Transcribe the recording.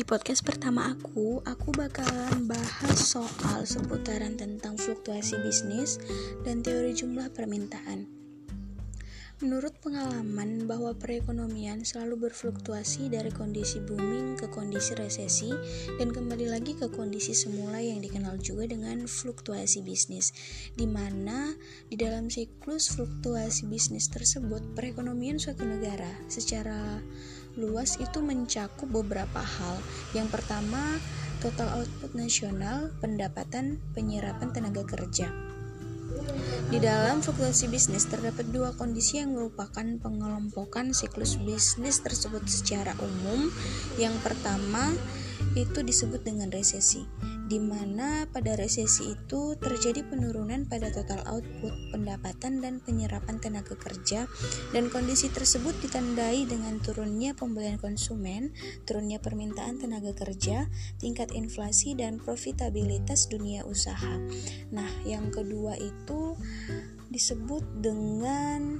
Di podcast pertama aku, aku bakalan bahas soal seputaran tentang fluktuasi bisnis dan teori jumlah permintaan. Menurut pengalaman bahwa perekonomian selalu berfluktuasi dari kondisi booming ke kondisi resesi dan kembali lagi ke kondisi semula yang dikenal juga dengan fluktuasi bisnis, di mana di dalam siklus fluktuasi bisnis tersebut perekonomian suatu negara secara luas itu mencakup beberapa hal. Yang pertama, total output nasional, pendapatan, penyerapan tenaga kerja. Di dalam fluktuasi bisnis terdapat dua kondisi yang merupakan pengelompokan siklus bisnis tersebut secara umum. Yang pertama itu disebut dengan resesi di mana pada resesi itu terjadi penurunan pada total output, pendapatan, dan penyerapan tenaga kerja, dan kondisi tersebut ditandai dengan turunnya pembelian konsumen, turunnya permintaan tenaga kerja, tingkat inflasi, dan profitabilitas dunia usaha. Nah, yang kedua itu disebut dengan